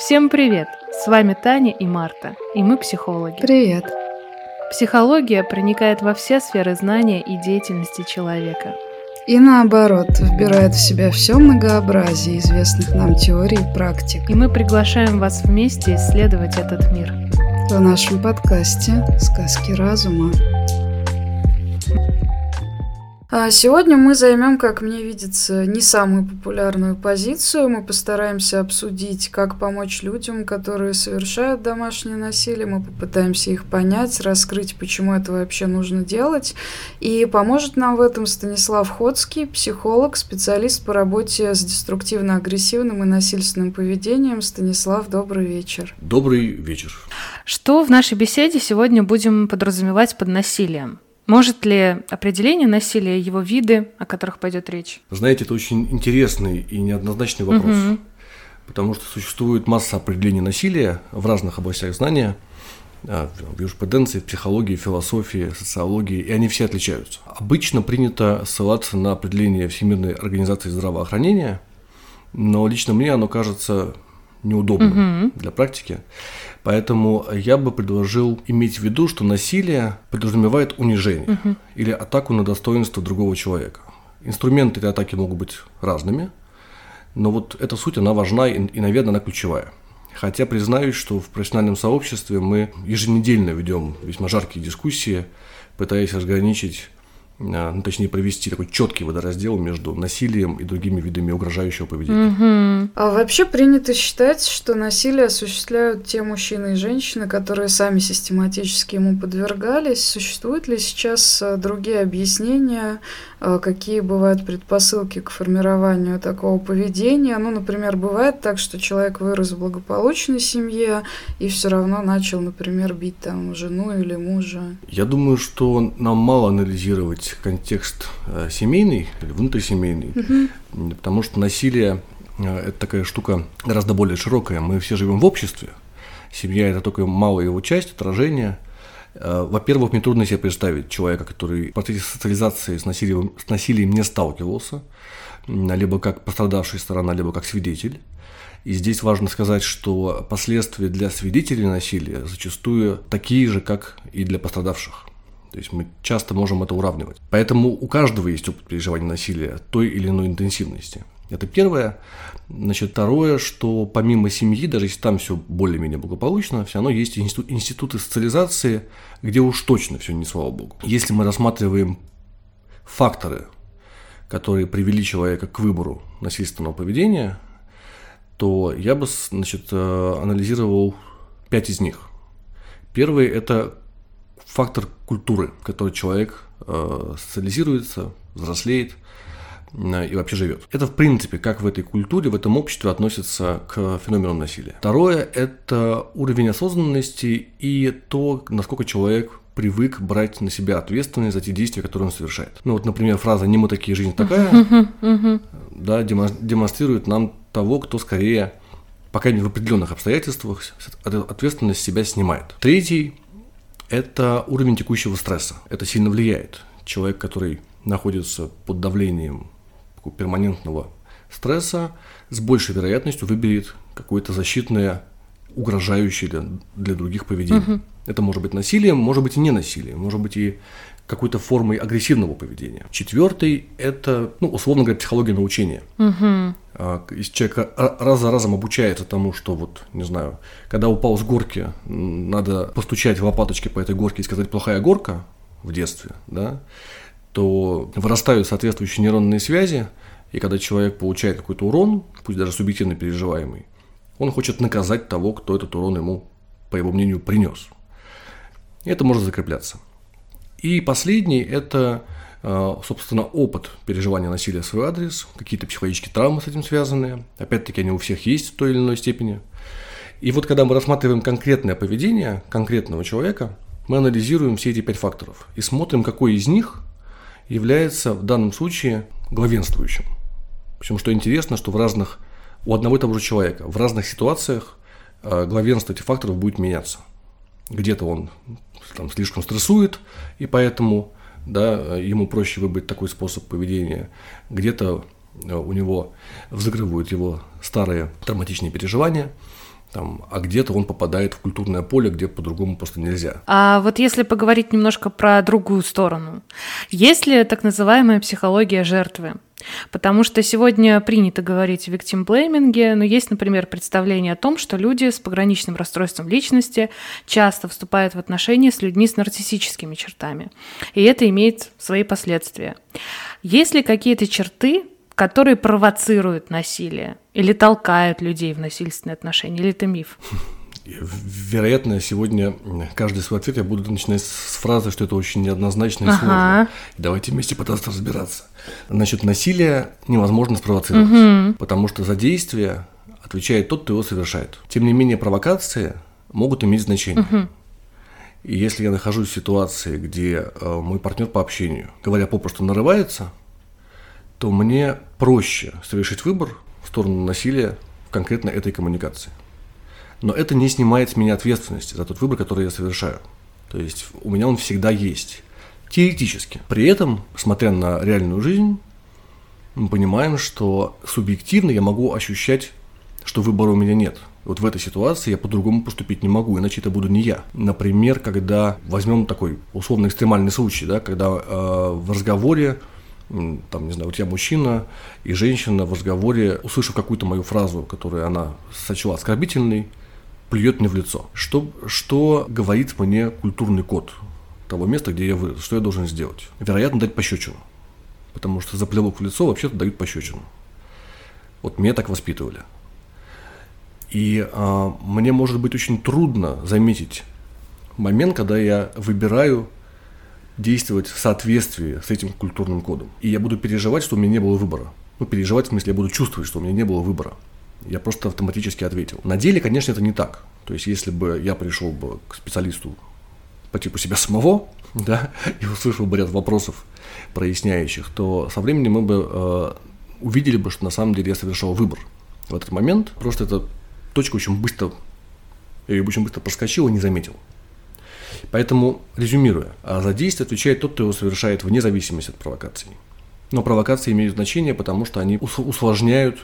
Всем привет! С вами Таня и Марта, и мы психологи. Привет! Психология проникает во все сферы знания и деятельности человека. И наоборот, вбирает в себя все многообразие известных нам теорий и практик. И мы приглашаем вас вместе исследовать этот мир. В нашем подкасте «Сказки разума». А сегодня мы займем, как мне видится, не самую популярную позицию. Мы постараемся обсудить, как помочь людям, которые совершают домашнее насилие. Мы попытаемся их понять, раскрыть, почему это вообще нужно делать. И поможет нам в этом Станислав Ходский, психолог, специалист по работе с деструктивно-агрессивным и насильственным поведением. Станислав, добрый вечер. Добрый вечер. Что в нашей беседе сегодня будем подразумевать под насилием? Может ли определение насилия, его виды, о которых пойдет речь? Знаете, это очень интересный и неоднозначный вопрос, угу. потому что существует масса определений насилия в разных областях знания, а, в юриспруденции, психологии, философии, социологии, и они все отличаются. Обычно принято ссылаться на определение Всемирной организации здравоохранения, но лично мне оно кажется неудобным угу. для практики. Поэтому я бы предложил иметь в виду, что насилие подразумевает унижение угу. или атаку на достоинство другого человека. Инструменты этой атаки могут быть разными, но вот эта суть, она важна и, и наверное, она ключевая. Хотя признаюсь, что в профессиональном сообществе мы еженедельно ведем весьма жаркие дискуссии, пытаясь разграничить ну, точнее, провести такой четкий водораздел между насилием и другими видами угрожающего поведения. Угу. А вообще принято считать, что насилие осуществляют те мужчины и женщины, которые сами систематически ему подвергались. Существуют ли сейчас а, другие объяснения, а, какие бывают предпосылки к формированию такого поведения? Ну, например, бывает так, что человек вырос в благополучной семье и все равно начал, например, бить там жену или мужа. Я думаю, что нам мало анализировать контекст э, семейный или внутрисемейный, угу. потому что насилие э, это такая штука гораздо более широкая. Мы все живем в обществе. Семья это только малая его часть, отражение. Э, во-первых, мне трудно себе представить человека, который в процессе социализации с насилием, с насилием не сталкивался, либо как пострадавшая сторона, либо как свидетель. И здесь важно сказать, что последствия для свидетелей насилия зачастую такие же, как и для пострадавших. То есть мы часто можем это уравнивать. Поэтому у каждого есть опыт переживания насилия той или иной интенсивности. Это первое. Значит, второе, что помимо семьи, даже если там все более-менее благополучно, все равно есть институты социализации, где уж точно все не слава богу. Если мы рассматриваем факторы, которые привели человека к выбору насильственного поведения, то я бы значит, э, анализировал пять из них. Первый – это фактор культуры, в которой человек э, социализируется, взрослеет э, и вообще живет. Это, в принципе, как в этой культуре, в этом обществе относится к феномену насилия. Второе – это уровень осознанности и то, насколько человек привык брать на себя ответственность за те действия, которые он совершает. Ну вот, например, фраза «не мы такие, жизнь такая» да, демонстрирует нам того, кто скорее, пока не в определенных обстоятельствах, ответственность себя снимает. Третий это уровень текущего стресса. Это сильно влияет. Человек, который находится под давлением перманентного стресса, с большей вероятностью выберет какое-то защитное, угрожающее для, для других поведение. Угу. Это может быть насилием, может быть и не насилием, может быть и какой-то формой агрессивного поведения. Четвертый – это, ну, условно говоря, психология научения. Угу. Если человек раз за разом обучается тому, что вот, не знаю, когда упал с горки, надо постучать в лопаточки по этой горке и сказать «плохая горка» в детстве, да, то вырастают соответствующие нейронные связи, и когда человек получает какой-то урон, пусть даже субъективно переживаемый, он хочет наказать того, кто этот урон ему, по его мнению, принес. И это может закрепляться. И последний – это, э, собственно, опыт переживания насилия в свой адрес, какие-то психологические травмы с этим связанные. Опять-таки, они у всех есть в той или иной степени. И вот когда мы рассматриваем конкретное поведение конкретного человека, мы анализируем все эти пять факторов и смотрим, какой из них является в данном случае главенствующим. Причем, что интересно, что в разных, у одного и того же человека в разных ситуациях э, главенство этих факторов будет меняться. Где-то он там, слишком стрессует, и поэтому да, ему проще выбрать такой способ поведения. Где-то э, у него взыгрывают его старые травматичные переживания, там, а где-то он попадает в культурное поле, где по-другому просто нельзя. А вот если поговорить немножко про другую сторону, есть ли так называемая психология жертвы? Потому что сегодня принято говорить о виктимблейминге, но есть, например, представление о том, что люди с пограничным расстройством личности часто вступают в отношения с людьми с нарциссическими чертами, и это имеет свои последствия. Есть ли какие-то черты, которые провоцируют насилие или толкают людей в насильственные отношения, или это миф? Вероятно, сегодня каждый свой ответ я буду начинать с фразы, что это очень неоднозначно и ага. сложно. Давайте вместе пытаться разбираться. Значит, насилие невозможно спровоцировать, угу. потому что за действие отвечает тот, кто его совершает. Тем не менее, провокации могут иметь значение. Угу. И если я нахожусь в ситуации, где э, мой партнер по общению, говоря попросту, нарывается, то мне проще совершить выбор в сторону насилия в конкретно этой коммуникации. Но это не снимает с меня ответственности за тот выбор, который я совершаю. То есть у меня он всегда есть. Теоретически. При этом, смотря на реальную жизнь, мы понимаем, что субъективно я могу ощущать, что выбора у меня нет. Вот в этой ситуации я по-другому поступить не могу, иначе это буду не я. Например, когда возьмем такой условно экстремальный случай, да, когда э, в разговоре там, не знаю, вот я мужчина, и женщина в разговоре, услышав какую-то мою фразу, которую она сочла оскорбительной, плюет мне в лицо. Что, что говорит мне культурный код того места, где я вырос, что я должен сделать? Вероятно, дать пощечину. Потому что за плевок в лицо вообще-то дают пощечину. Вот меня так воспитывали. И а, мне может быть очень трудно заметить момент, когда я выбираю действовать в соответствии с этим культурным кодом. И я буду переживать, что у меня не было выбора. Ну, переживать, в смысле, я буду чувствовать, что у меня не было выбора. Я просто автоматически ответил. На деле, конечно, это не так. То есть, если бы я пришел бы к специалисту по типу себя самого, да, и услышал бы ряд вопросов проясняющих, то со временем мы бы э, увидели бы, что на самом деле я совершал выбор в этот момент. Просто эта точка очень быстро, я ее очень быстро проскочил и не заметил. Поэтому, резюмируя, за действие отвечает тот, кто его совершает вне зависимости от провокации. Но провокации имеют значение, потому что они усложняют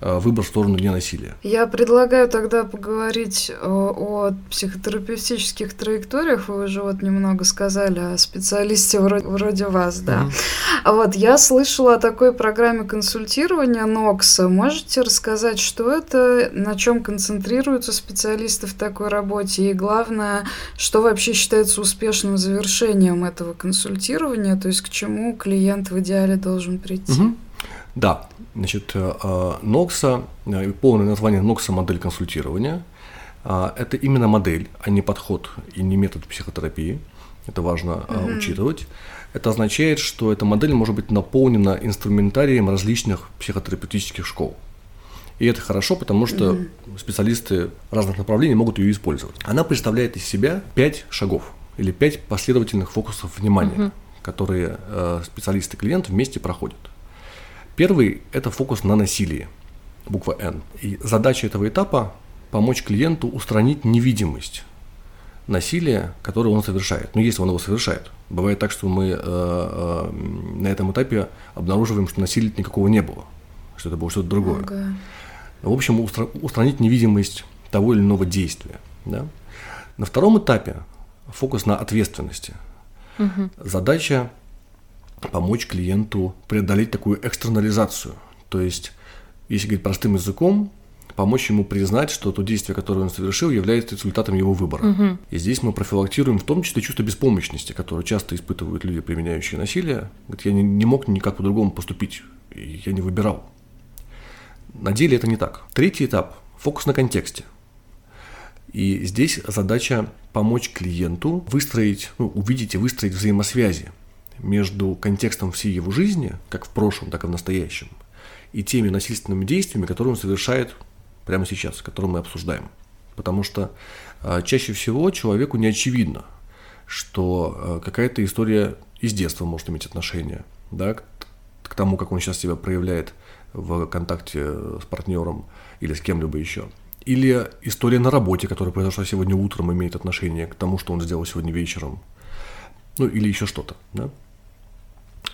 выбор в сторону ненасилия. Я предлагаю тогда поговорить о, о психотерапевтических траекториях. Вы уже вот немного сказали о специалисте вроде, вроде вас, да. Mm-hmm. А вот я слышала о такой программе консультирования Нокса. Можете рассказать, что это, на чем концентрируются специалисты в такой работе, и главное, что вообще считается успешным завершением этого консультирования, то есть к чему клиент в идеале должен прийти? Mm-hmm. Да, значит, Нокса, э, э, полное название Нокса модель консультирования. Это именно модель, а не подход и не метод психотерапии. Это важно mm-hmm. учитывать. Это означает, что эта модель может быть наполнена инструментарием различных психотерапевтических школ. И это хорошо, потому что mm-hmm. специалисты разных направлений могут ее использовать. Она представляет из себя пять шагов или пять последовательных фокусов внимания, mm-hmm. которые э, специалисты и клиент вместе проходят. Первый – это фокус на насилии, буква «Н». И задача этого этапа – помочь клиенту устранить невидимость насилия, которое он совершает. Ну, если он его совершает. Бывает так, что мы э, э, на этом этапе обнаруживаем, что насилия никакого не было, что это было что-то другое. Ага. В общем, устра- устранить невидимость того или иного действия. Да? На втором этапе фокус на ответственности. Угу. Задача помочь клиенту преодолеть такую экстернализацию. То есть, если говорить простым языком, помочь ему признать, что то действие, которое он совершил, является результатом его выбора. Угу. И здесь мы профилактируем в том числе чувство беспомощности, которое часто испытывают люди, применяющие насилие. Говорит, я не, не мог никак по-другому поступить, я не выбирал. На деле это не так. Третий этап – фокус на контексте. И здесь задача помочь клиенту выстроить, ну, увидеть и выстроить взаимосвязи между контекстом всей его жизни, как в прошлом, так и в настоящем, и теми насильственными действиями, которые он совершает прямо сейчас, которые мы обсуждаем. Потому что э, чаще всего человеку не очевидно, что э, какая-то история из детства может иметь отношение да, к, тому, как он сейчас себя проявляет в контакте с партнером или с кем-либо еще. Или история на работе, которая произошла сегодня утром, имеет отношение к тому, что он сделал сегодня вечером. Ну, или еще что-то. Да?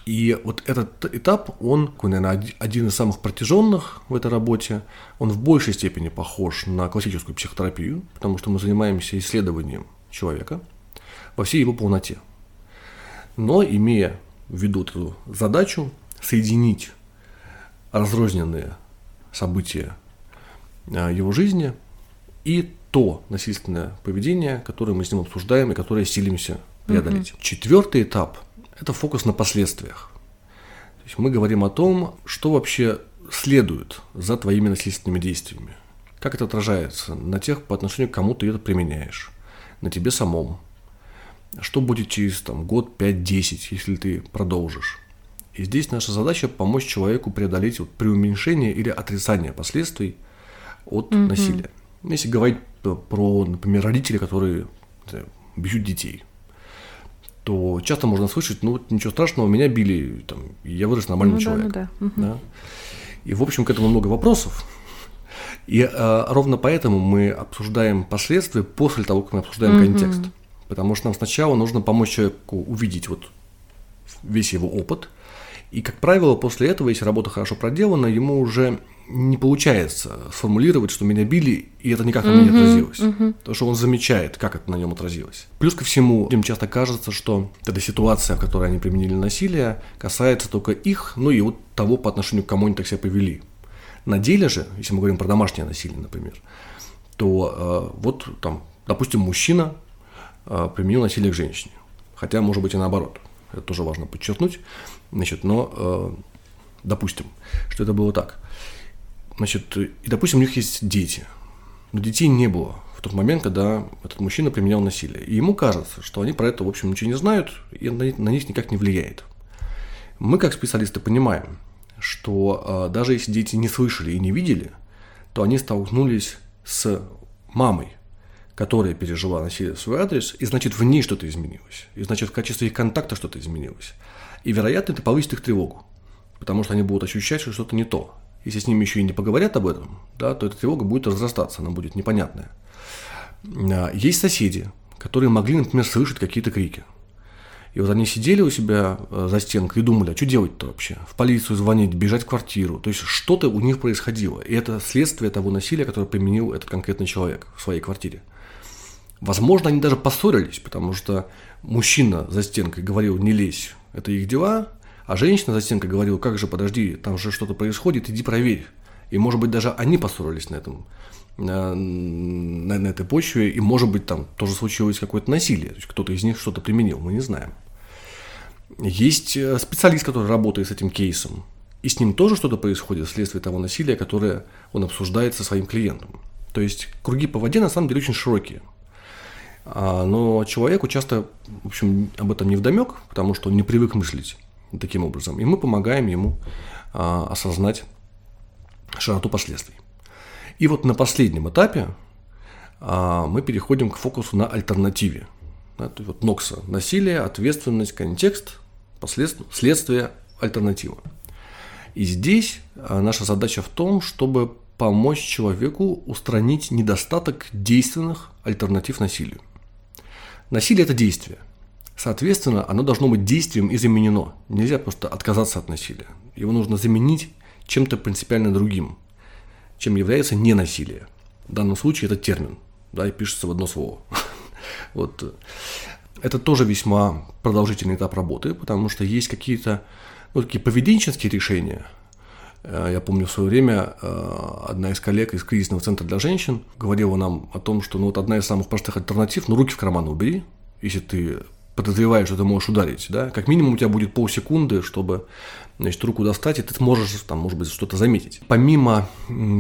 И вот этот этап, он, наверное, один из самых протяженных в этой работе. Он в большей степени похож на классическую психотерапию, потому что мы занимаемся исследованием человека во всей его полноте. Но имея в виду эту задачу соединить разрозненные события а, его жизни и то насильственное поведение, которое мы с ним обсуждаем и которое силимся преодолеть. Угу. Четвертый этап – это фокус на последствиях. То есть мы говорим о том, что вообще следует за твоими насильственными действиями. Как это отражается на тех, по отношению к кому ты это применяешь, на тебе самом. Что будет через там, год, 5-10, если ты продолжишь. И здесь наша задача помочь человеку преодолеть вот преуменьшение или отрицание последствий от mm-hmm. насилия. Если говорить про, например, родителей, которые знаю, бьют детей, то часто можно слышать, ну вот ничего страшного, меня били, там, я вырос нормальным ну, человеком. Да, ну, да. Да? И, в общем, к этому много вопросов. И э, ровно поэтому мы обсуждаем последствия после того, как мы обсуждаем mm-hmm. контекст. Потому что нам сначала нужно помочь человеку увидеть вот весь его опыт. И, как правило, после этого, если работа хорошо проделана, ему уже не получается сформулировать, что меня били, и это никак на меня не отразилось. Потому что он замечает, как это на нем отразилось. Плюс ко всему, им часто кажется, что эта ситуация, в которой они применили насилие, касается только их, ну и вот того, по отношению к кому они так себя повели. На деле же, если мы говорим про домашнее насилие, например, то э, вот там, допустим, мужчина э, применил насилие к женщине. Хотя, может быть, и наоборот. Это тоже важно подчеркнуть. Значит, но э, допустим, что это было так. Значит, и, допустим, у них есть дети. Но детей не было в тот момент, когда этот мужчина применял насилие. И ему кажется, что они про это, в общем, ничего не знают, и на, них никак не влияет. Мы, как специалисты, понимаем, что э, даже если дети не слышали и не видели, то они столкнулись с мамой, которая пережила насилие в свой адрес, и значит, в ней что-то изменилось. И значит, в качестве их контакта что-то изменилось. И, вероятно, это повысит их тревогу, потому что они будут ощущать, что что-то не то. Если с ними еще и не поговорят об этом, да, то эта тревога будет разрастаться, она будет непонятная. А, есть соседи, которые могли, например, слышать какие-то крики. И вот они сидели у себя э, за стенкой и думали, а что делать-то вообще? В полицию звонить, бежать в квартиру. То есть что-то у них происходило. И это следствие того насилия, которое применил этот конкретный человек в своей квартире. Возможно, они даже поссорились, потому что мужчина за стенкой говорил, не лезь, это их дела, а женщина за стенкой говорила, как же, подожди, там же что-то происходит, иди проверь. И, может быть, даже они поссорились на этом, на, на, на этой почве, и, может быть, там тоже случилось какое-то насилие, то есть кто-то из них что-то применил, мы не знаем. Есть э, специалист, который работает с этим кейсом, и с ним тоже что-то происходит вследствие того насилия, которое он обсуждает со своим клиентом. То есть круги по воде на самом деле очень широкие. А, но человеку часто, в общем, об этом не вдомек, потому что он не привык мыслить таким образом. И мы помогаем ему а, осознать широту последствий. И вот на последнем этапе а, мы переходим к фокусу на альтернативе. Да, вот НОКСа – насилие, ответственность, контекст, последствия, следствие, альтернатива. И здесь а, наша задача в том, чтобы помочь человеку устранить недостаток действенных альтернатив насилию. Насилие – это действие – Соответственно, оно должно быть действием и заменено. Нельзя просто отказаться от насилия. Его нужно заменить чем-то принципиально другим, чем является ненасилие. В данном случае это термин, да, и пишется в одно слово. Вот. Это тоже весьма продолжительный этап работы, потому что есть какие-то ну, такие поведенческие решения. Э, я помню в свое время э, одна из коллег из кризисного центра для женщин говорила нам о том, что ну, вот одна из самых простых альтернатив, ну руки в карман убери, если ты подозреваешь, что ты можешь ударить, да, как минимум у тебя будет полсекунды, чтобы значит, руку достать, и ты сможешь там, может быть, что-то заметить. Помимо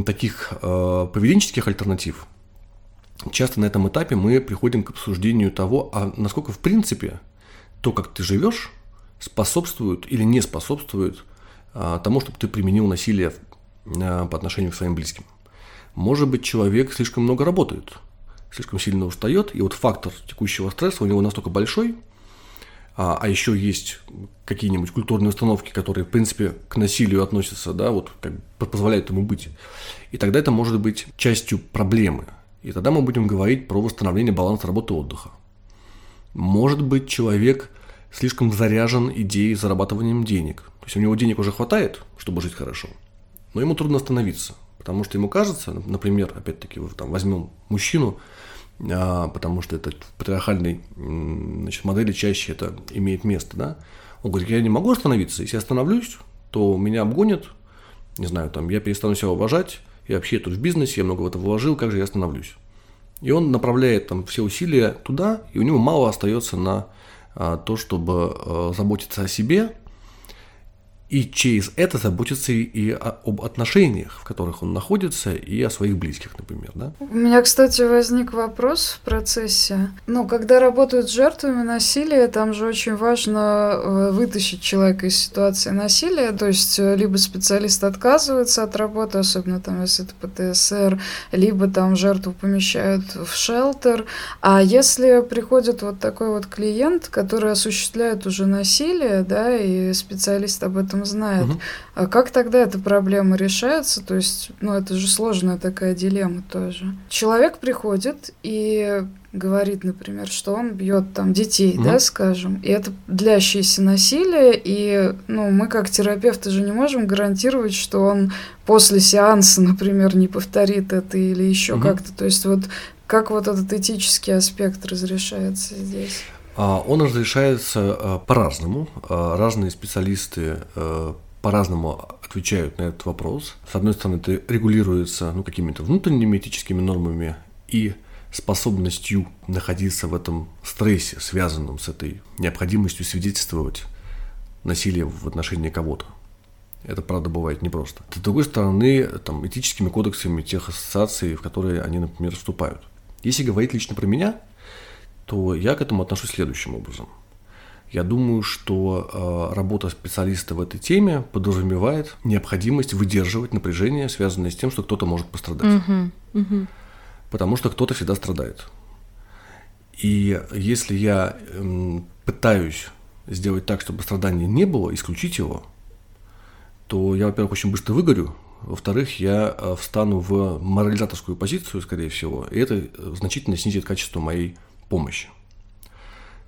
таких э, поведенческих альтернатив, часто на этом этапе мы приходим к обсуждению того, а насколько в принципе то, как ты живешь, способствует или не способствует э, тому, чтобы ты применил насилие э, по отношению к своим близким. Может быть, человек слишком много работает, слишком сильно устает, и вот фактор текущего стресса у него настолько большой, а, а еще есть какие-нибудь культурные установки, которые, в принципе, к насилию относятся, да, вот как позволяют ему быть. И тогда это может быть частью проблемы. И тогда мы будем говорить про восстановление баланса работы и отдыха. Может быть, человек слишком заряжен идеей зарабатыванием денег. То есть у него денег уже хватает, чтобы жить хорошо, но ему трудно остановиться, потому что ему кажется, например, опять-таки, там, возьмем мужчину, потому что это в патриархальной значит, модели чаще это имеет место, да, он говорит, я не могу остановиться, если я остановлюсь, то меня обгонят, не знаю, там, я перестану себя уважать, я вообще тут в бизнесе, я много в это вложил, как же я остановлюсь? И он направляет там все усилия туда, и у него мало остается на а, то, чтобы а, заботиться о себе, и через это заботиться и об отношениях, в которых он находится, и о своих близких, например. Да? У меня, кстати, возник вопрос в процессе. Ну, когда работают с жертвами насилия, там же очень важно э, вытащить человека из ситуации насилия. То есть, э, либо специалист отказывается от работы, особенно там, если это ПТСР, либо там жертву помещают в шелтер. А если приходит вот такой вот клиент, который осуществляет уже насилие, да, и специалист об этом этом знает. Угу. А как тогда эта проблема решается? То есть, ну, это же сложная такая дилемма тоже. Человек приходит и говорит, например, что он бьет там детей, угу. да, скажем, и это длящееся насилие, и, ну, мы как терапевты же не можем гарантировать, что он после сеанса, например, не повторит это или еще угу. как-то. То есть вот как вот этот этический аспект разрешается здесь? А, он разрешается а, по-разному. А, разные специалисты по-разному отвечают на этот вопрос. С одной стороны, это регулируется ну, какими-то внутренними этическими нормами и способностью находиться в этом стрессе, связанном с этой необходимостью свидетельствовать насилие в отношении кого-то. Это, правда, бывает непросто. С другой стороны, там, этическими кодексами тех ассоциаций, в которые они, например, вступают. Если говорить лично про меня – то я к этому отношусь следующим образом. Я думаю, что э, работа специалиста в этой теме подразумевает необходимость выдерживать напряжение, связанное с тем, что кто-то может пострадать. Uh-huh. Uh-huh. Потому что кто-то всегда страдает. И если я э, пытаюсь сделать так, чтобы страдания не было, исключить его, то я, во-первых, очень быстро выгорю, во-вторых, я э, встану в морализаторскую позицию, скорее всего, и это значительно снизит качество моей помощи.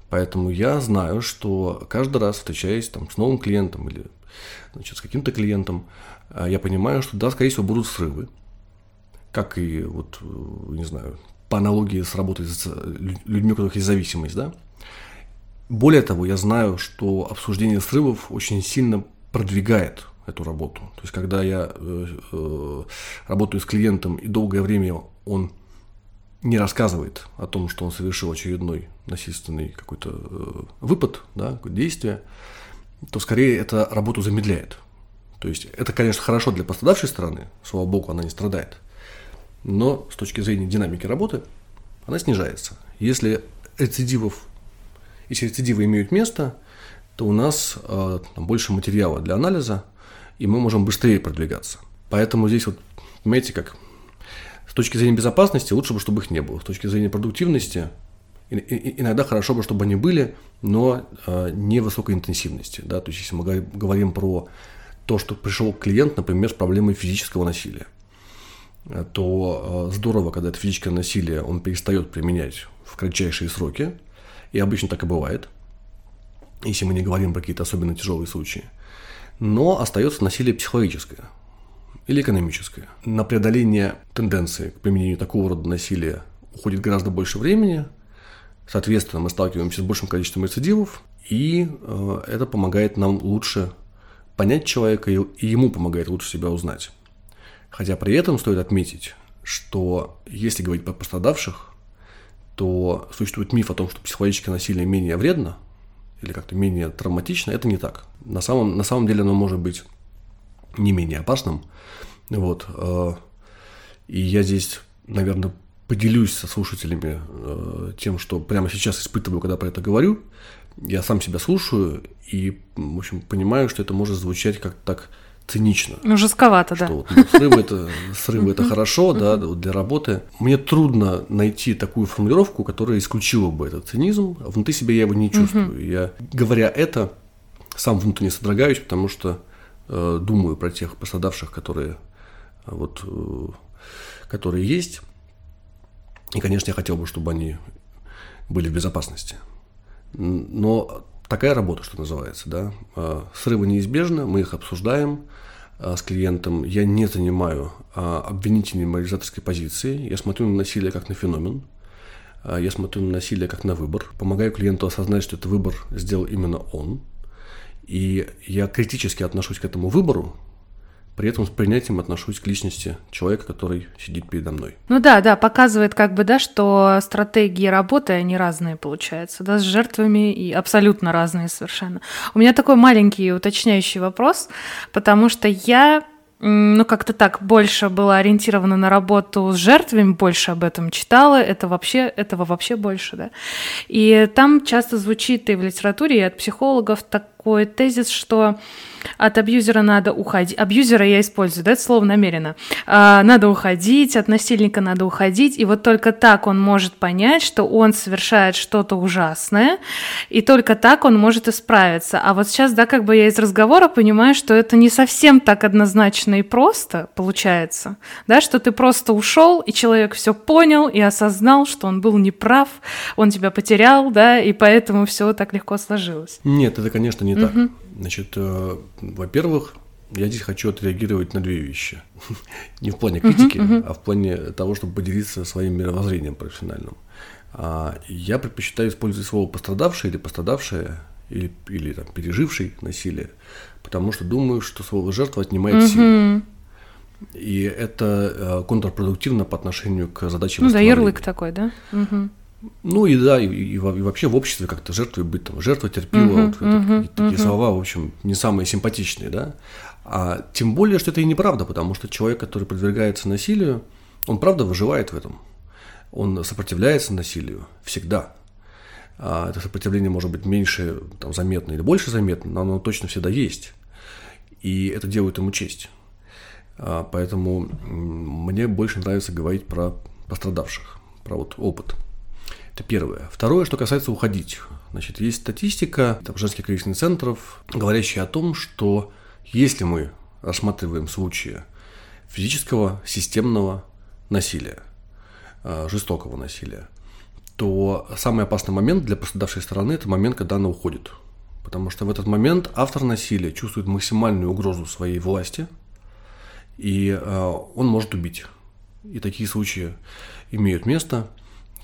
Поэтому я знаю, что каждый раз, встречаясь там, с новым клиентом или значит, с каким-то клиентом, а, я понимаю, что да, скорее всего, будут срывы. Как и, вот, не знаю, по аналогии с работой с людьми, у которых есть зависимость, да. Более того, я знаю, что обсуждение срывов очень сильно продвигает эту работу. То есть, когда я э, э, работаю с клиентом и долгое время он не рассказывает о том, что он совершил очередной насильственный какой-то э, выпад, да, какое-то действие, то скорее это работу замедляет. То есть это, конечно, хорошо для пострадавшей стороны, слава богу, она не страдает, но с точки зрения динамики работы она снижается. Если рецидивов, если рецидивы имеют место, то у нас э, там, больше материала для анализа, и мы можем быстрее продвигаться. Поэтому здесь вот, понимаете, как точки зрения безопасности лучше бы, чтобы их не было. С точки зрения продуктивности иногда хорошо бы, чтобы они были, но э, не высокой интенсивности. Да? То есть, если мы говорим про то, что пришел клиент, например, с проблемой физического насилия, то э, здорово, когда это физическое насилие он перестает применять в кратчайшие сроки, и обычно так и бывает, если мы не говорим про какие-то особенно тяжелые случаи. Но остается насилие психологическое – или экономическое. На преодоление тенденции к применению такого рода насилия уходит гораздо больше времени, соответственно, мы сталкиваемся с большим количеством рецидивов, и э, это помогает нам лучше понять человека, и, ему помогает лучше себя узнать. Хотя при этом стоит отметить, что если говорить про пострадавших, то существует миф о том, что психологическое насилие менее вредно или как-то менее травматично. Это не так. На самом, на самом деле оно может быть не менее опасным. Вот. Э, и я здесь, наверное, поделюсь со слушателями э, тем, что прямо сейчас испытываю, когда про это говорю. Я сам себя слушаю и, в общем, понимаю, что это может звучать как так цинично. Ну, жестковато, что да. Вот, ну, срывы это, срывы это хорошо, да, для работы. Мне трудно найти такую формулировку, которая исключила бы этот цинизм. Внутри себя я его не чувствую. Я, говоря это, сам внутренне содрогаюсь, потому что думаю про тех пострадавших, которые вот, э, которые есть. И, конечно, я хотел бы, чтобы они были в безопасности. Но такая работа, что называется, да. Э, срывы неизбежны, мы их обсуждаем с клиентом. Я не занимаю обвинительной морализаторской позиции. Я смотрю на насилие как на феномен. Я смотрю на насилие как на выбор. Помогаю клиенту осознать, что этот выбор сделал именно он. И я критически отношусь к этому выбору, при этом с принятием отношусь к личности человека, который сидит передо мной. Ну да, да, показывает как бы, да, что стратегии работы, они разные получаются, да, с жертвами и абсолютно разные совершенно. У меня такой маленький уточняющий вопрос, потому что я ну, как-то так больше была ориентирована на работу с жертвами, больше об этом читала, это вообще, этого вообще больше, да. И там часто звучит и в литературе, и от психологов такой тезис, что от абьюзера надо уходить. Абьюзера я использую, да, это слово намеренно. А, надо уходить, от насильника надо уходить, и вот только так он может понять, что он совершает что-то ужасное, и только так он может исправиться. А вот сейчас, да, как бы я из разговора понимаю, что это не совсем так однозначно и просто получается, да, что ты просто ушел, и человек все понял и осознал, что он был неправ, он тебя потерял, да, и поэтому все так легко сложилось. Нет, это, конечно, не угу. так. Значит, э, во-первых, я здесь хочу отреагировать на две вещи. Не в плане критики, uh-huh, uh-huh. а в плане того, чтобы поделиться своим мировоззрением профессиональным. А, я предпочитаю использовать слово пострадавший или пострадавшая, или, или там, переживший насилие, потому что думаю, что слово жертва отнимает uh-huh. силу. И это э, контрпродуктивно по отношению к задаче Ну да, ярлык такой, да? Угу. Ну и да, и, и, и вообще в обществе как-то жертвой быть, там, жертва терпила, uh-huh, вот, uh-huh, это, такие uh-huh. слова, в общем, не самые симпатичные, да. А тем более, что это и неправда, потому что человек, который подвергается насилию, он правда выживает в этом. Он сопротивляется насилию всегда. А это сопротивление может быть меньше там, заметно или больше заметно, но оно точно всегда есть. И это делает ему честь. А, поэтому мне больше нравится говорить про пострадавших, про вот опыт – это первое. Второе, что касается уходить. Значит, есть статистика там, женских кризисных центров, говорящая о том, что если мы рассматриваем случаи физического, системного насилия, э, жестокого насилия, то самый опасный момент для пострадавшей стороны – это момент, когда она уходит. Потому что в этот момент автор насилия чувствует максимальную угрозу своей власти, и э, он может убить. И такие случаи имеют место –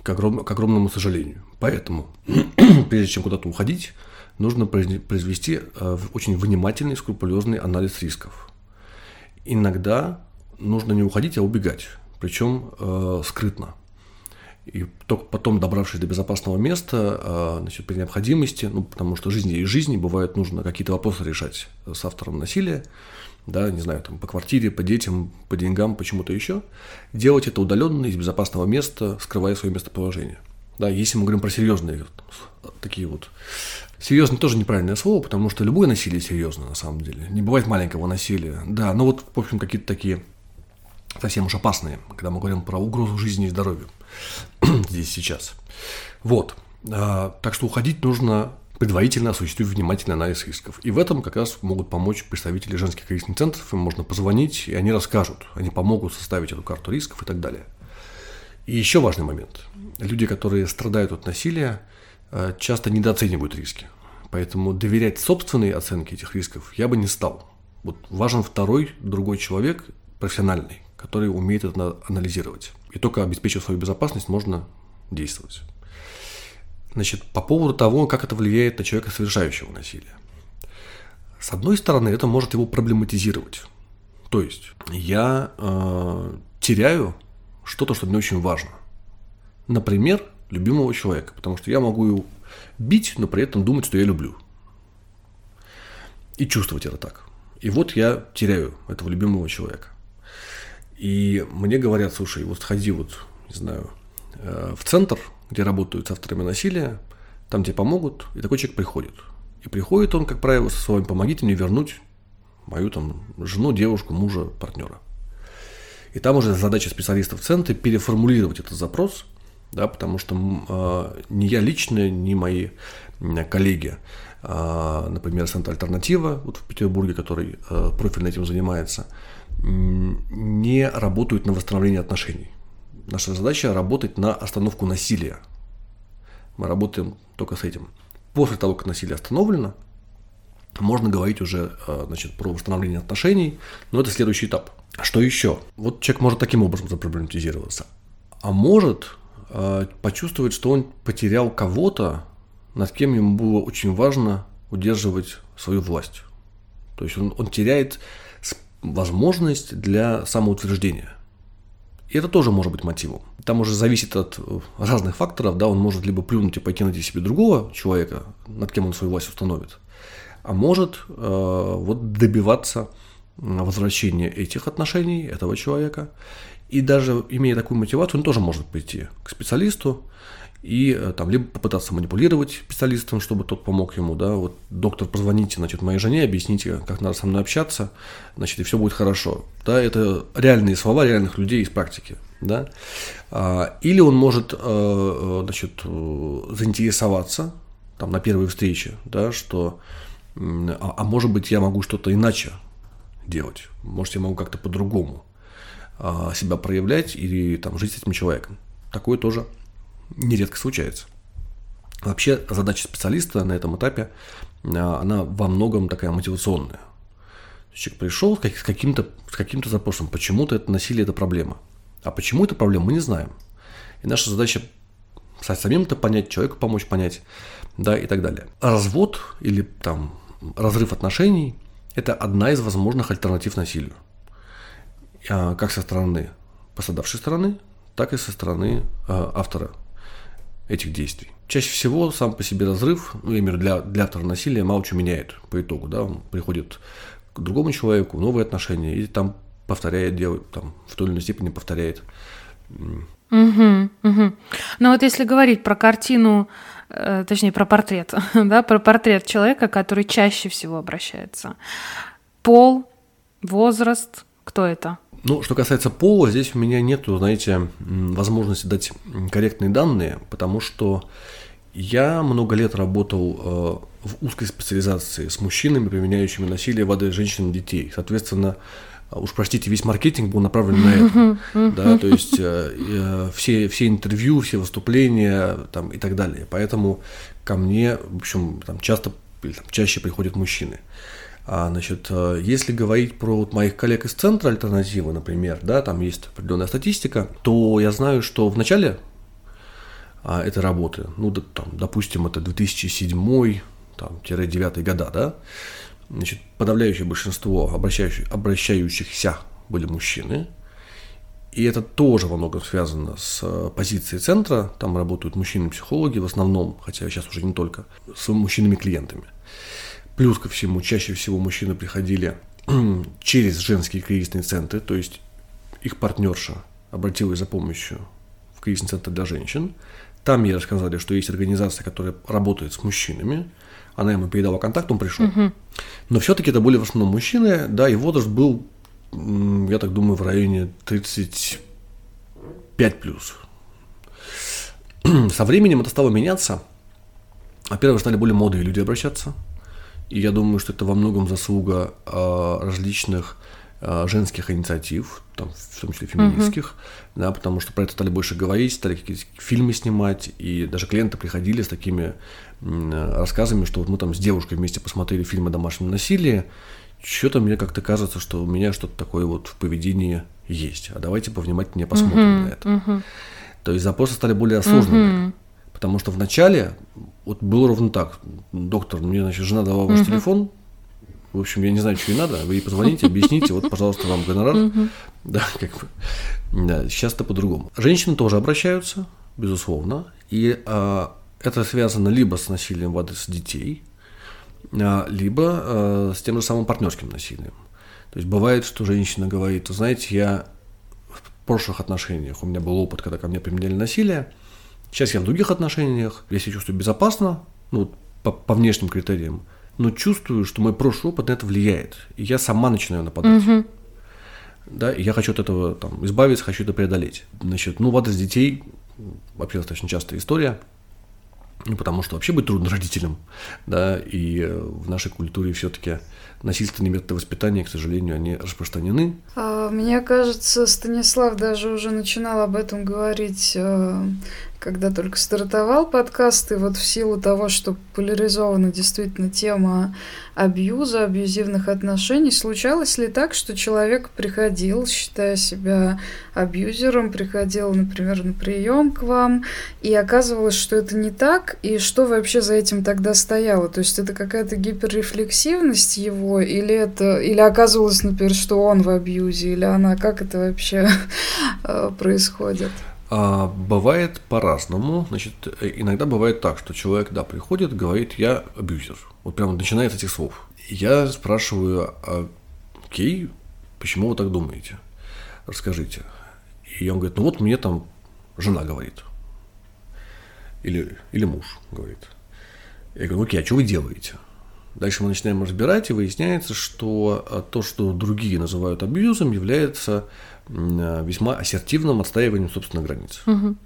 к, огром, к огромному сожалению. Поэтому, прежде чем куда-то уходить, нужно произвести э, очень внимательный, скрупулезный анализ рисков. Иногда нужно не уходить, а убегать, причем э, скрытно. И только потом, добравшись до безопасного места, э, значит, при необходимости, ну, потому что жизнь есть жизнь, бывает нужно какие-то вопросы решать с автором насилия, да, не знаю, там, по квартире, по детям, по деньгам, почему-то еще, делать это удаленно из безопасного места, скрывая свое местоположение. Да, если мы говорим про серьезные такие вот Серьезно тоже неправильное слово, потому что любое насилие серьезно на самом деле. Не бывает маленького насилия. Да, но вот, в общем, какие-то такие совсем уж опасные, когда мы говорим про угрозу жизни и здоровью здесь сейчас. Вот. А, так что уходить нужно предварительно осуществив внимательный анализ рисков. И в этом как раз могут помочь представители женских кризисных центров, им можно позвонить, и они расскажут, они помогут составить эту карту рисков и так далее. И еще важный момент. Люди, которые страдают от насилия, э, часто недооценивают риски. Поэтому доверять собственной оценке этих рисков я бы не стал. Вот важен второй, другой человек, профессиональный, который умеет это анализировать. И только обеспечив свою безопасность, можно действовать. Значит, по поводу того, как это влияет на человека, совершающего насилие. С одной стороны, это может его проблематизировать. То есть, я э, теряю что-то, что мне очень важно. Например, любимого человека, потому что я могу его бить, но при этом думать, что я люблю. И чувствовать это так. И вот я теряю этого любимого человека. И мне говорят, слушай, вот сходи вот, не знаю, э, в центр где работают с авторами насилия, там тебе помогут, и такой человек приходит. И приходит он, как правило, со словами «помогите мне вернуть мою там жену, девушку, мужа, партнера». И там уже задача специалистов в центре переформулировать этот запрос, да, потому что э, ни я лично, ни мои коллеги, э, например, Центр Альтернатива вот в Петербурге, который э, профильно этим занимается, не работают на восстановление отношений. Наша задача работать на остановку насилия. Мы работаем только с этим. после того, как насилие остановлено, можно говорить уже э, значит, про восстановление отношений, но это следующий этап. Что еще? Вот человек может таким образом запроблематизироваться. А может э, почувствовать, что он потерял кого-то, над кем ему было очень важно удерживать свою власть. То есть он, он теряет возможность для самоутверждения. И это тоже может быть мотивом. Там уже зависит от э, разных факторов, да, он может либо плюнуть и пойти найти себе другого человека, над кем он свою власть установит, а может э, вот добиваться возвращения этих отношений, этого человека. И даже имея такую мотивацию, он тоже может пойти к специалисту и э, там либо попытаться манипулировать специалистом, чтобы тот помог ему, да, вот доктор, позвоните, значит, моей жене, объясните, как надо со мной общаться, значит, и все будет хорошо, да, это реальные слова реальных людей из практики, да, а, или он может, э, э, значит, заинтересоваться, там, на первой встрече, да, что, а, а может быть, я могу что-то иначе делать, может, я могу как-то по-другому а, себя проявлять или там жить с этим человеком, такое тоже нередко случается. Вообще задача специалиста на этом этапе, а, она во многом такая мотивационная. Человек пришел с каким-то, с каким-то запросом, почему-то это насилие – это проблема. А почему это проблема, мы не знаем. И наша задача самим это понять, человеку помочь понять, да, и так далее. Развод или там разрыв отношений – это одна из возможных альтернатив насилию. А, как со стороны пострадавшей стороны, так и со стороны а, автора этих действий. Чаще всего сам по себе разрыв, ну, именно для, для автора насилия, мало что меняет по итогу. Да? Он приходит к другому человеку, новые отношения, и там повторяет, делает, там, в той или иной степени повторяет. Угу, угу. Но вот если говорить про картину, э, точнее про портрет, да, про портрет человека, который чаще всего обращается, пол, возраст, кто это? Ну, что касается пола, здесь у меня нет, знаете, возможности дать корректные данные, потому что я много лет работал э, в узкой специализации с мужчинами, применяющими насилие в адрес женщин и детей. Соответственно, уж простите, весь маркетинг был направлен на это. Да, то есть э, э, все, все интервью, все выступления там, и так далее. Поэтому ко мне, в общем, там, часто или там, чаще приходят мужчины. А, значит, э, если говорить про вот моих коллег из центра альтернативы, например, да, там есть определенная статистика, то я знаю, что в начале а, этой работы, ну, там, допустим, это 2007 там, 9 года, да, значит, подавляющее большинство обращающих, обращающихся были мужчины, и это тоже во многом связано с э, позицией центра. Там работают мужчины-психологи в основном, хотя сейчас уже не только, с мужчинами-клиентами. Плюс ко всему, чаще всего мужчины приходили через женские кризисные центры, то есть их партнерша обратилась за помощью в кризисный центр для женщин. Там ей рассказали, что есть организация, которая работает с мужчинами. Она ему передала контакт, он пришел. Угу. Но все-таки это были в основном мужчины, да, и возраст был, я так думаю, в районе 35 плюс. Со временем это стало меняться. Во-первых, стали более молодые люди обращаться – и я думаю, что это во многом заслуга э, различных э, женских инициатив, там, в том числе феминистских, uh-huh. да, потому что про это стали больше говорить, стали какие-то фильмы снимать, и даже клиенты приходили с такими рассказами, что вот мы там с девушкой вместе посмотрели фильм о домашнем насилии, что-то мне как-то кажется, что у меня что-то такое вот в поведении есть, а давайте повнимательнее посмотрим uh-huh, на это. Uh-huh. То есть запросы стали более осознанными. Uh-huh. Потому что вначале вот было ровно так. Доктор, мне, значит, жена дала ваш угу. телефон. В общем, я не знаю, что ей надо. Вы ей позвоните, объясните, вот, пожалуйста, вам гонорар. Угу. Да, как бы. Да, сейчас-то по-другому. Женщины тоже обращаются, безусловно. И а, это связано либо с насилием в адрес детей, а, либо а, с тем же самым партнерским насилием. То есть бывает, что женщина говорит, знаете, я в прошлых отношениях, у меня был опыт, когда ко мне применяли насилие, Сейчас я в других отношениях, я себя чувствую безопасно, ну, по, по внешним критериям, но чувствую, что мой прошлый опыт на это влияет. И я сама начинаю нападать. Угу. Да, и я хочу от этого там, избавиться, хочу это преодолеть. Значит, ну, в адрес детей вообще достаточно частая история. Ну, потому что вообще быть трудно родителям, да, и э, в нашей культуре все-таки насильственные методы воспитания, к сожалению, они распространены. А мне кажется, Станислав даже уже начинал об этом говорить э, когда только стартовал подкаст, и вот в силу того, что поляризована действительно тема абьюза, абьюзивных отношений, случалось ли так, что человек приходил, считая себя абьюзером, приходил, например, на прием к вам, и оказывалось, что это не так, и что вообще за этим тогда стояло? То есть это какая-то гиперрефлексивность его, или это, или оказывалось, например, что он в абьюзе, или она, как это вообще э, происходит? А, бывает по-разному. Значит, иногда бывает так, что человек, да, приходит, говорит, я абьюзер. Вот прямо начинает с этих слов. Я спрашиваю, а, окей, почему вы так думаете? Расскажите. И он говорит, ну вот мне там жена говорит. Или, или муж говорит. Я говорю, окей, а что вы делаете? Дальше мы начинаем разбирать, и выясняется, что а, то, что другие называют абьюзом, является Э, весьма ассертивным отстаиванием собственных границ. Угу.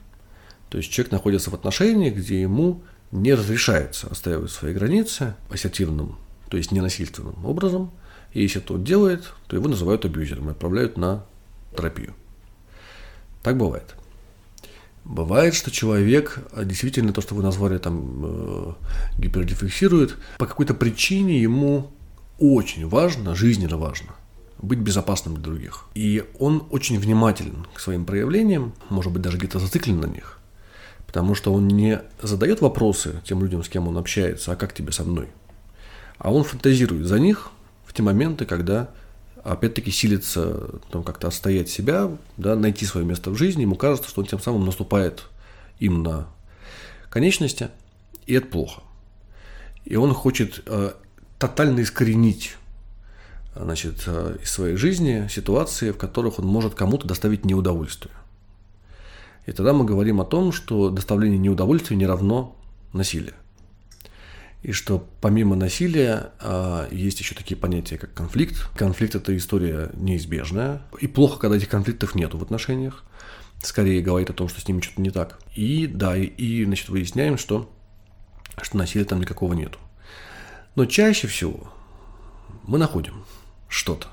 То есть человек находится в отношениях, где ему не разрешается отстаивать свои границы ассертивным, то есть ненасильственным образом. И если он делает, то его называют абьюзером и отправляют на терапию. Так бывает. Бывает, что человек а, действительно то, что вы назвали там э, гипердефлексирует, по какой-то причине ему очень важно, жизненно важно – быть безопасным для других. И он очень внимателен к своим проявлениям, может быть, даже где-то зациклен на них, потому что он не задает вопросы тем людям, с кем он общается, а как тебе со мной, а он фантазирует за них в те моменты, когда опять-таки силится там, как-то отстоять себя, да, найти свое место в жизни, ему кажется, что он тем самым наступает им на конечности, и это плохо. И он хочет э, тотально искоренить значит, э, из своей жизни ситуации, в которых он может кому-то доставить неудовольствие. И тогда мы говорим о том, что доставление неудовольствия не равно насилию. И что помимо насилия а, есть еще такие понятия, как конфликт. Конфликт – это история неизбежная. И плохо, когда этих конфликтов нет в отношениях. Скорее говорит о том, что с ними что-то не так. И да, и, и значит, выясняем, что, что насилия там никакого нету. Но чаще всего мы находим что-то.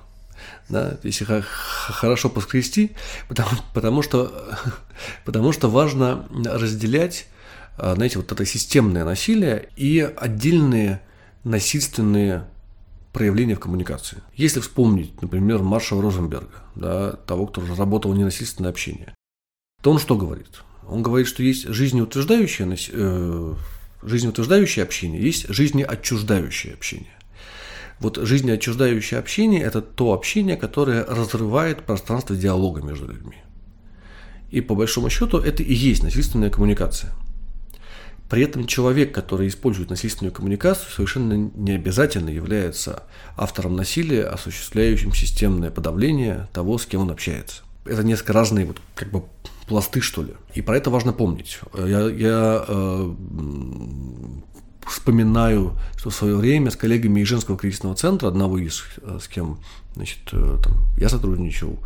Да, если хорошо поскрести, потому, потому, что, потому что важно разделять, а, знаете, вот это системное насилие и отдельные насильственные проявления в коммуникации. Если вспомнить, например, маршала Розенберга, да, того, кто разработал ненасильственное общение, то он что говорит? Он говорит, что есть жизнеутверждающее, э, жизнеутверждающее общение, есть жизнеотчуждающее общение. Вот жизнеотчуждающее общение – это то общение, которое разрывает пространство диалога между людьми. И по большому счету это и есть насильственная коммуникация. При этом человек, который использует насильственную коммуникацию, совершенно не обязательно является автором насилия, осуществляющим системное подавление того, с кем он общается. Это несколько разные вот, как бы пласты, что ли. И про это важно помнить. Я, я э, вспоминаю, что в свое время с коллегами из женского кризисного центра, одного из, э, с кем значит, э, там, я сотрудничал,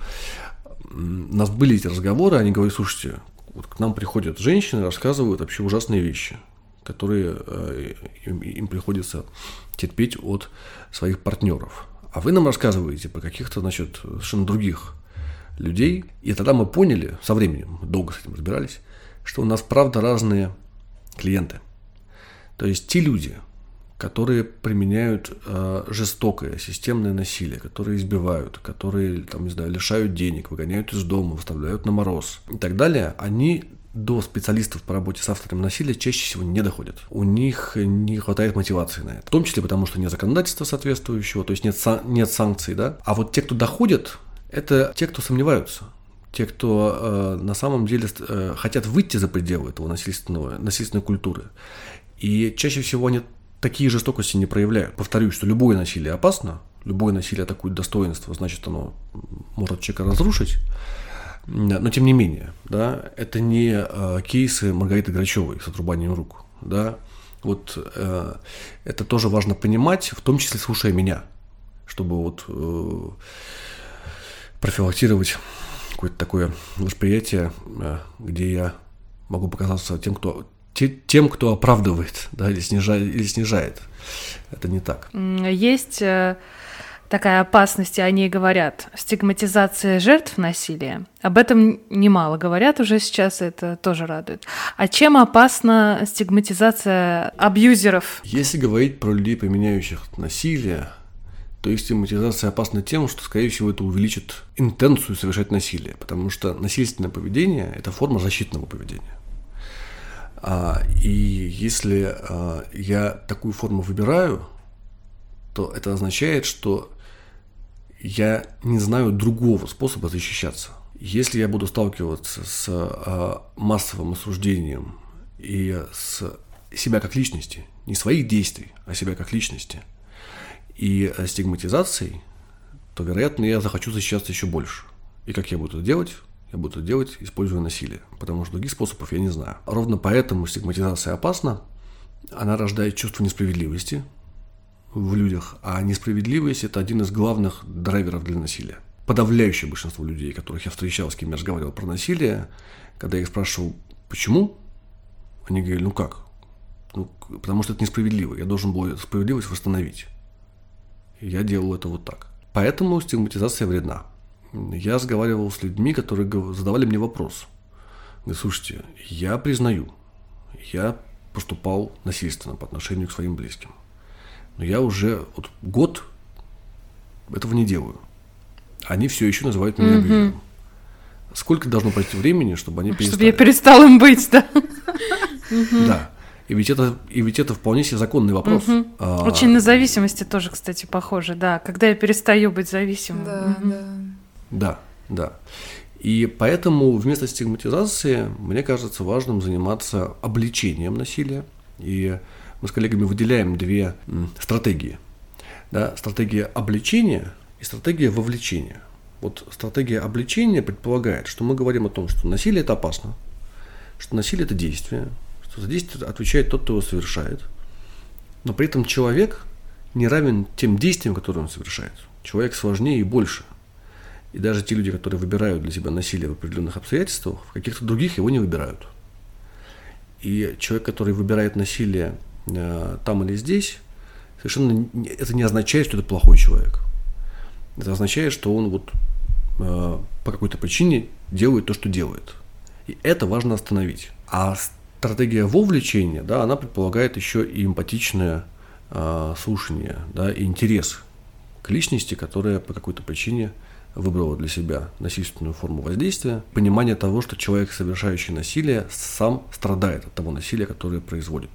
у нас были эти разговоры, они говорят, слушайте, вот к нам приходят женщины, рассказывают вообще ужасные вещи, которые э, им, им приходится терпеть от своих партнеров. А вы нам рассказываете про каких-то, значит, совершенно других людей. И тогда мы поняли, со временем, долго с этим разбирались, что у нас правда разные клиенты. То есть те люди, которые применяют э, жестокое системное насилие, которые избивают, которые, там, не знаю, лишают денег, выгоняют из дома, выставляют на мороз и так далее, они до специалистов по работе с авторами насилия чаще всего не доходят. У них не хватает мотивации на это. В том числе потому, что нет законодательства соответствующего, то есть нет, сан- нет санкций, да. А вот те, кто доходят, это те, кто сомневаются. Те, кто э, на самом деле э, хотят выйти за пределы этого насильственного, насильственной культуры. И чаще всего они такие жестокости не проявляют. Повторюсь, что любое насилие опасно, любое насилие атакует достоинство, значит, оно может человека разрушить. Но тем не менее, да, это не э, кейсы Маргариты Грачевой с отрубанием рук. Да. Вот э, это тоже важно понимать, в том числе слушая меня, чтобы вот э, профилактировать какое-то такое восприятие, э, где я могу показаться тем, кто тем, кто оправдывает, да, или снижает, или снижает. Это не так. Есть э, такая опасность, и о ней говорят. Стигматизация жертв насилия. Об этом немало говорят уже сейчас, это тоже радует. А чем опасна стигматизация абьюзеров? Если говорить про людей, применяющих насилие, то есть стигматизация опасна тем, что, скорее всего, это увеличит интенцию совершать насилие, потому что насильственное поведение – это форма защитного поведения. А, и если а, я такую форму выбираю, то это означает, что я не знаю другого способа защищаться. Если я буду сталкиваться с а, массовым осуждением и с себя как личности, не своих действий, а себя как личности, и стигматизацией, то, вероятно, я захочу защищаться еще больше. И как я буду это делать? Я буду делать, используя насилие, потому что других способов я не знаю. Ровно поэтому стигматизация опасна. Она рождает чувство несправедливости, в людях, а несправедливость – это один из главных драйверов для насилия. Подавляющее большинство людей, которых я встречал, с кем я разговаривал про насилие, когда я их спрашивал, почему, они говорили, ну как? Ну, потому что это несправедливо, я должен был справедливость восстановить. И я делал это вот так. Поэтому стигматизация вредна. Я разговаривал с людьми, которые задавали мне вопрос. Говорят, слушайте, я признаю, я поступал насильственно по отношению к своим близким – но я уже вот год этого не делаю. Они все еще называют меня mm-hmm. Сколько должно пройти времени, чтобы они перестали? Чтобы я перестал им быть, да. Да. И ведь это, и ведь это вполне себе законный вопрос. Угу. А, Очень на зависимости тоже, кстати, похоже, да. Когда я перестаю быть зависимым. Да, угу. да. Да, да. И поэтому вместо стигматизации, мне кажется, важным заниматься обличением насилия. И мы с коллегами выделяем две стратегии. Да, стратегия обличения и стратегия вовлечения. Вот стратегия обличения предполагает, что мы говорим о том, что насилие это опасно, что насилие это действие, что за действие отвечает тот, кто его совершает, но при этом человек не равен тем действиям, которые он совершает. Человек сложнее и больше. И даже те люди, которые выбирают для себя насилие в определенных обстоятельствах, в каких-то других его не выбирают. И человек, который выбирает насилие Э, там или здесь, совершенно это не означает, что это плохой человек. Это означает, что он вот э, по какой-то причине делает то, что делает. И это важно остановить. А стратегия вовлечения, да, она предполагает еще и эмпатичное э, слушание, да, и интерес к личности, которая по какой-то причине выбрала для себя насильственную форму воздействия, понимание того, что человек, совершающий насилие, сам страдает от того насилия, которое производит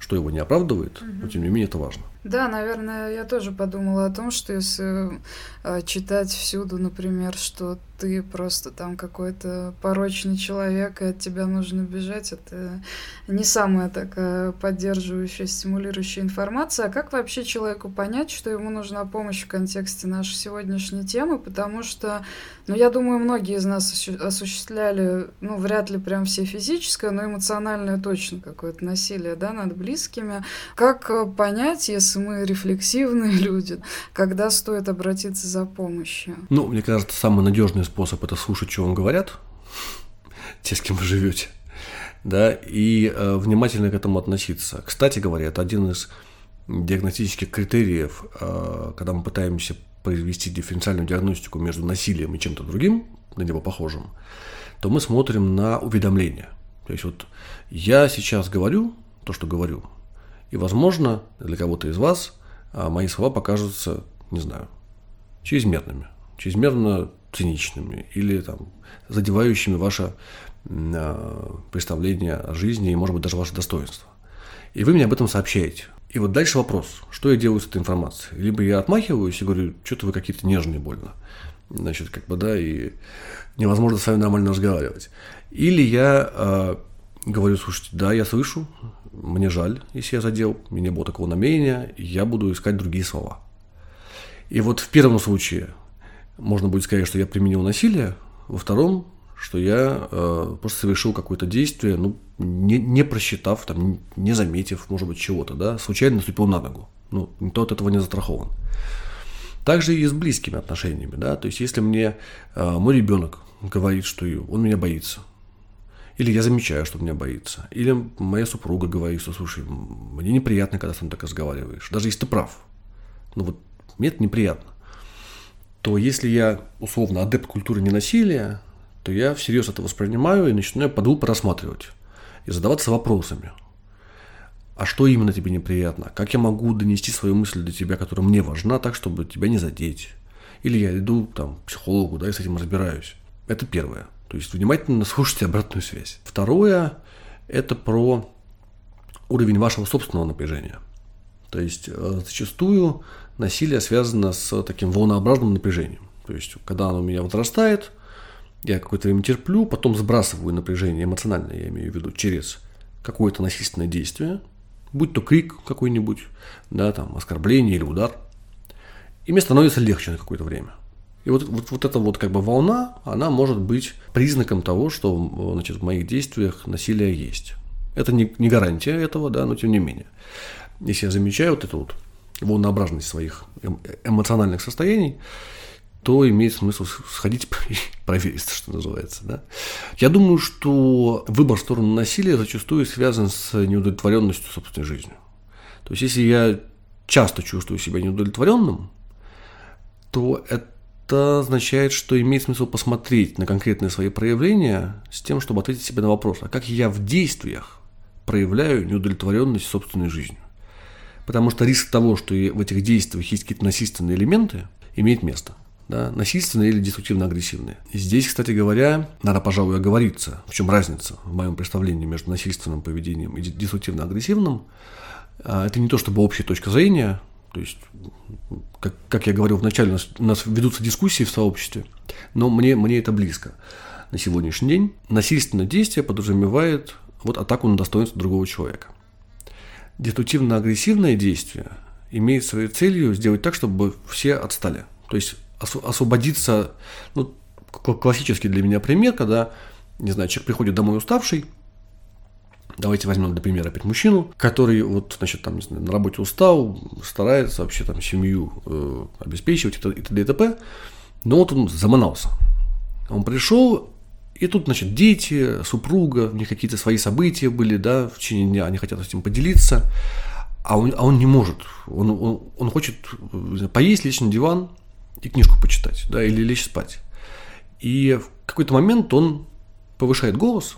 что его не оправдывает, угу. но тем не менее это важно. Да, наверное, я тоже подумала о том, что если э, читать всюду, например, что ты просто там какой-то порочный человек, и от тебя нужно бежать, это не самая такая поддерживающая, стимулирующая информация. А как вообще человеку понять, что ему нужна помощь в контексте нашей сегодняшней темы? Потому что, ну, я думаю, многие из нас осуществляли, ну, вряд ли прям все физическое, но эмоциональное точно какое-то насилие, да, над близкими. Как э, понять, если мы рефлексивные люди, когда стоит обратиться за помощью? Ну, мне кажется, самый надежный способ это слушать, что вам говорят, те, с кем вы живете, да, и э, внимательно к этому относиться. Кстати говоря, это один из диагностических критериев, э, когда мы пытаемся произвести дифференциальную диагностику между насилием и чем-то другим, на него похожим, то мы смотрим на уведомления. То есть вот я сейчас говорю то, что говорю, и, возможно, для кого-то из вас а, мои слова покажутся, не знаю, чрезмерными, чрезмерно циничными или там, задевающими ваше а, представление о жизни и, может быть, даже ваше достоинство. И вы мне об этом сообщаете. И вот дальше вопрос, что я делаю с этой информацией? Либо я отмахиваюсь и говорю, что-то вы какие-то нежные больно. Значит, как бы, да, и невозможно с вами нормально разговаривать. Или я э, говорю, слушайте, да, я слышу, мне жаль, если я задел, у меня было такого намерения, я буду искать другие слова. И вот в первом случае можно будет сказать, что я применил насилие, во втором, что я э, просто совершил какое-то действие, ну, не, не просчитав, там, не заметив, может быть, чего-то, да, случайно наступил на ногу. Ну, никто от этого не застрахован. Также и с близкими отношениями, да, то есть если мне э, мой ребенок говорит, что он меня боится, или я замечаю, что меня боится. Или моя супруга говорит, что, слушай, мне неприятно, когда ты так разговариваешь. Даже если ты прав. Ну вот мне это неприятно, то если я условно адепт культуры ненасилия, то я всерьез это воспринимаю и начинаю подул рассматривать и задаваться вопросами. А что именно тебе неприятно? Как я могу донести свою мысль до тебя, которая мне важна, так, чтобы тебя не задеть? Или я иду там, к психологу, да, и с этим разбираюсь. Это первое. То есть внимательно слушайте обратную связь. Второе – это про уровень вашего собственного напряжения. То есть э, зачастую насилие связано с таким волнообразным напряжением. То есть когда оно у меня возрастает, я какое-то время терплю, потом сбрасываю напряжение эмоциональное, я имею в виду, через какое-то насильственное действие, будь то крик какой-нибудь, да, там, оскорбление или удар, и мне становится легче на какое-то время. И вот, вот, вот эта вот как бы волна, она может быть признаком того, что значит, в моих действиях насилие есть. Это не, не гарантия этого, да, но тем не менее. Если я замечаю вот эту вот волнообразность своих эм, эмоциональных состояний, то имеет смысл сходить и проверить, что называется. Да? Я думаю, что выбор в сторону насилия зачастую связан с неудовлетворенностью собственной жизнью. То есть, если я часто чувствую себя неудовлетворенным, то это означает, что имеет смысл посмотреть на конкретные свои проявления с тем, чтобы ответить себе на вопрос, а как я в действиях проявляю неудовлетворенность собственной жизнью. Потому что риск того, что в этих действиях есть какие-то насильственные элементы, имеет место да, насильственные или деструктивно-агрессивные. Здесь, кстати говоря, надо, пожалуй, оговориться, в чем разница в моем представлении между насильственным поведением и деструктивно-агрессивным. А, это не то чтобы общая точка зрения, то есть, как, как я говорил вначале, у нас, у нас ведутся дискуссии в сообществе, но мне, мне это близко. На сегодняшний день насильственное действие подразумевает вот атаку на достоинство другого человека. Деструктивно-агрессивное действие имеет своей целью сделать так, чтобы все отстали. То есть освободиться, ну, классический для меня пример, когда, не знаю, человек приходит домой уставший, Давайте возьмем для примера опять мужчину, который вот, значит, там, не знаю, на работе устал, старается вообще там семью э, обеспечивать и т.д. и т.п. Но вот он заманался. Он пришел, и тут, значит, дети, супруга, у них какие-то свои события были, да, в течение дня, они хотят этим поделиться, а он, а он не может. Он, он, он хочет поесть, лечь на диван, и книжку почитать, да, или лечь спать. И в какой-то момент он повышает голос,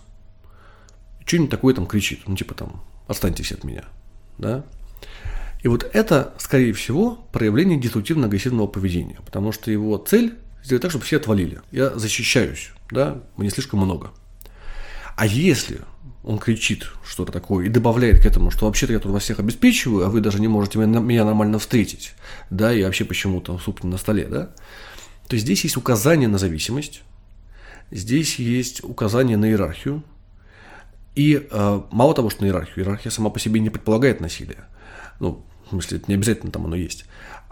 что-нибудь такое там кричит, ну типа там, отстаньтесь от меня, да. И вот это, скорее всего, проявление деструктивно-агрессивного поведения, потому что его цель сделать так, чтобы все отвалили. Я защищаюсь, да, мне слишком много. А если он кричит что-то такое и добавляет к этому, что вообще-то я тут вас всех обеспечиваю, а вы даже не можете меня нормально встретить, да, и вообще почему-то суп не на столе, да, то здесь есть указание на зависимость, здесь есть указание на иерархию, и э, мало того, что на иерархию, иерархия сама по себе не предполагает насилие, ну, в смысле, это не обязательно там оно есть,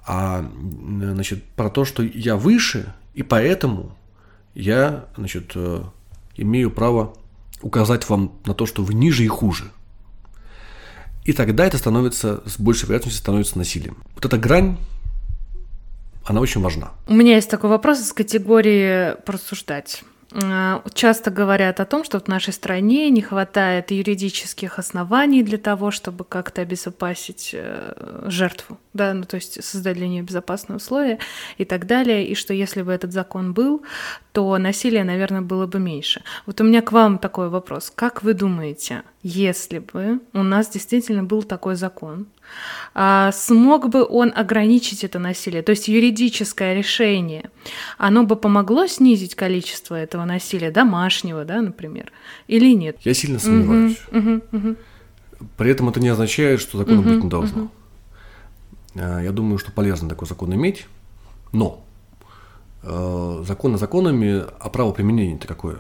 а, значит, про то, что я выше, и поэтому я, значит, э, имею право указать вам на то, что вы ниже и хуже. И тогда это становится, с большей вероятностью становится насилием. Вот эта грань, она очень важна. У меня есть такой вопрос из категории «просуждать». А, часто говорят о том, что в нашей стране не хватает юридических оснований для того, чтобы как-то обезопасить э, жертву, да, ну то есть создать для нее безопасные условия и так далее, и что если бы этот закон был, то насилия, наверное, было бы меньше. Вот у меня к вам такой вопрос. Как вы думаете, если бы у нас действительно был такой закон, а смог бы он ограничить это насилие? То есть юридическое решение, оно бы помогло снизить количество этого насилия, домашнего, да, например, или нет? Я сильно сомневаюсь. Угу, угу, При этом это не означает, что закона угу, быть не должно. Угу. Я думаю, что полезно такой закон иметь, но э, законы законами, а право применения это какое?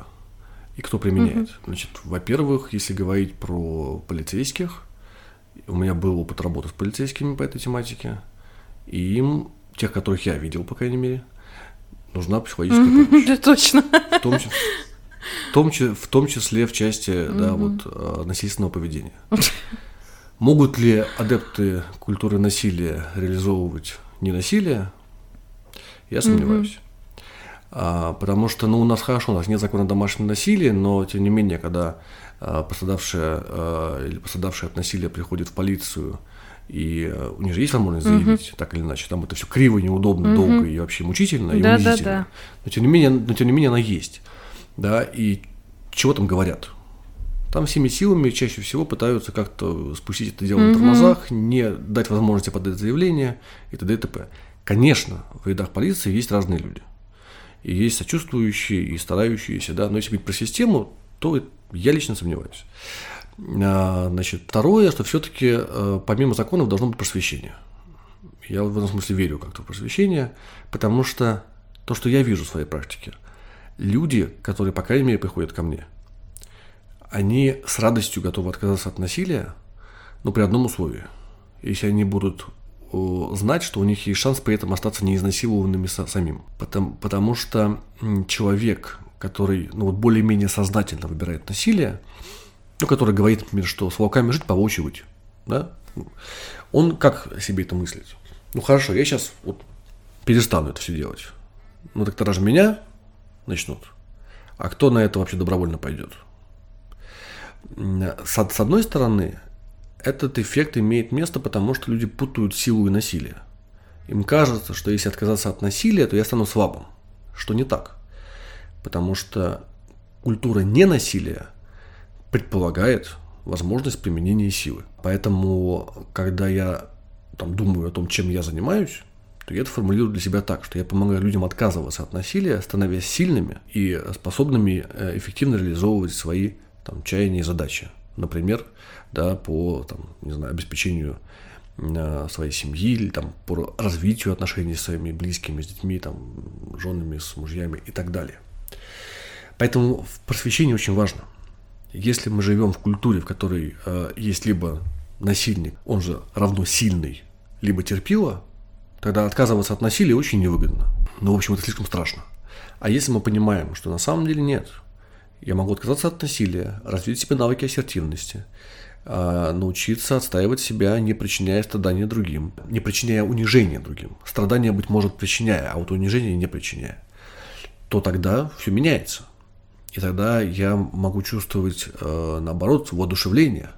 И кто применяет? Угу. Значит, во-первых, если говорить про полицейских, у меня был опыт работы с полицейскими по этой тематике, и им, тех, которых я видел, по крайней мере, нужна психологическая помощь. Да, точно. В том, в том, в том числе в части да, вот, э, насильственного поведения. Могут ли адепты культуры насилия реализовывать ненасилие? Я сомневаюсь. А, потому что ну, у нас хорошо, у нас нет закона домашнего насилия, но тем не менее, когда пострадавшая а, или пострадавшая от насилия приходит в полицию и э, у них же есть возможность заявить, угу. так или иначе. Там это все криво, неудобно, угу. долго и вообще мучительно и да, унизительно. Да, да. Но тем не менее, но тем не менее она есть. Да, и чего там говорят? Там всеми силами чаще всего пытаются как-то спустить это дело угу. на тормозах, не дать возможности подать заявление и т.д. и т.п. Конечно, в рядах полиции есть разные люди. И есть сочувствующие, и старающиеся, да, но если говорить про систему, то я лично сомневаюсь. А, значит, второе, что все-таки э, помимо законов должно быть просвещение. Я в этом смысле верю как-то в просвещение, потому что то, что я вижу в своей практике, люди, которые, по крайней мере, приходят ко мне, они с радостью готовы отказаться от насилия, но при одном условии. Если они будут знать, что у них есть шанс при этом остаться неизнасилованными самим. Потому, потому что человек, который ну, вот более-менее сознательно выбирает насилие, ну, который говорит, например, что с волками жить, по волчьи быть, да, он как себе это мыслит? Ну, хорошо, я сейчас вот перестану это все делать. Ну, так тогда же меня начнут. А кто на это вообще добровольно пойдет? С, с одной стороны, этот эффект имеет место, потому что люди путают силу и насилие. Им кажется, что если отказаться от насилия, то я стану слабым. Что не так. Потому что культура ненасилия предполагает возможность применения силы. Поэтому, когда я там, думаю о том, чем я занимаюсь, то я это формулирую для себя так, что я помогаю людям отказываться от насилия, становясь сильными и способными э, эффективно реализовывать свои там, чаяния и задачи. Например, да, по там, не знаю, обеспечению э, своей семьи или там, по развитию отношений с своими близкими, с детьми, там, женами, с мужьями и так далее. Поэтому просвещение очень важно. Если мы живем в культуре, в которой э, есть либо насильник, он же равно сильный, либо терпила, тогда отказываться от насилия очень невыгодно. Ну, в общем, это слишком страшно. А если мы понимаем, что на самом деле нет, я могу отказаться от насилия, развить себе навыки ассертивности, а, научиться отстаивать себя, не причиняя страдания другим, не причиняя унижения другим. Страдания, быть может, причиняя, а вот унижение не причиняя. То тогда все меняется. И тогда я могу чувствовать, э, наоборот, воодушевление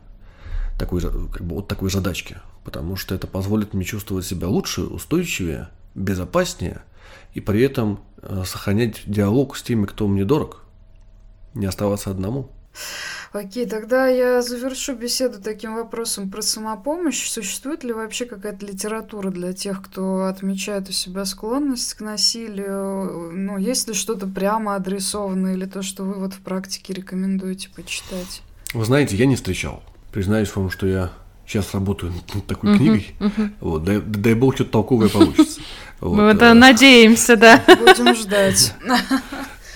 такой, как бы, от такой задачки. Потому что это позволит мне чувствовать себя лучше, устойчивее, безопаснее, и при этом э, сохранять диалог с теми, кто мне дорог, не оставаться одному. Окей, тогда я завершу беседу таким вопросом про самопомощь. Существует ли вообще какая-то литература для тех, кто отмечает у себя склонность к насилию? Ну, есть ли что-то прямо адресованное или то, что вы вот в практике рекомендуете почитать? Вы знаете, я не встречал. Признаюсь вам, что я сейчас работаю над такой uh-huh, книгой. Uh-huh. Вот, дай, дай бог, что-то толковое получится. Вот, Мы это надеемся, да. Будем ждать.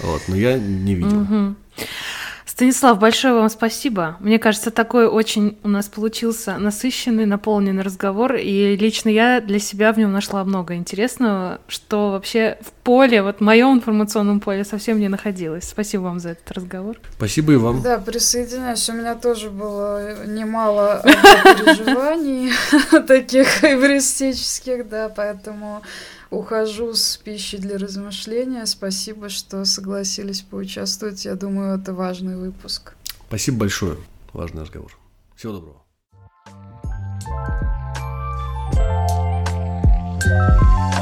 Вот, но я не видел. Станислав, большое вам спасибо. Мне кажется, такой очень у нас получился насыщенный, наполненный разговор, и лично я для себя в нем нашла много интересного, что вообще в поле, вот в моем информационном поле совсем не находилось. Спасибо вам за этот разговор. Спасибо и вам. Да, присоединяюсь. У меня тоже было немало переживаний таких эвристических, да, поэтому Ухожу с пищей для размышления. Спасибо, что согласились поучаствовать. Я думаю, это важный выпуск. Спасибо большое. Важный разговор. Всего доброго. thank you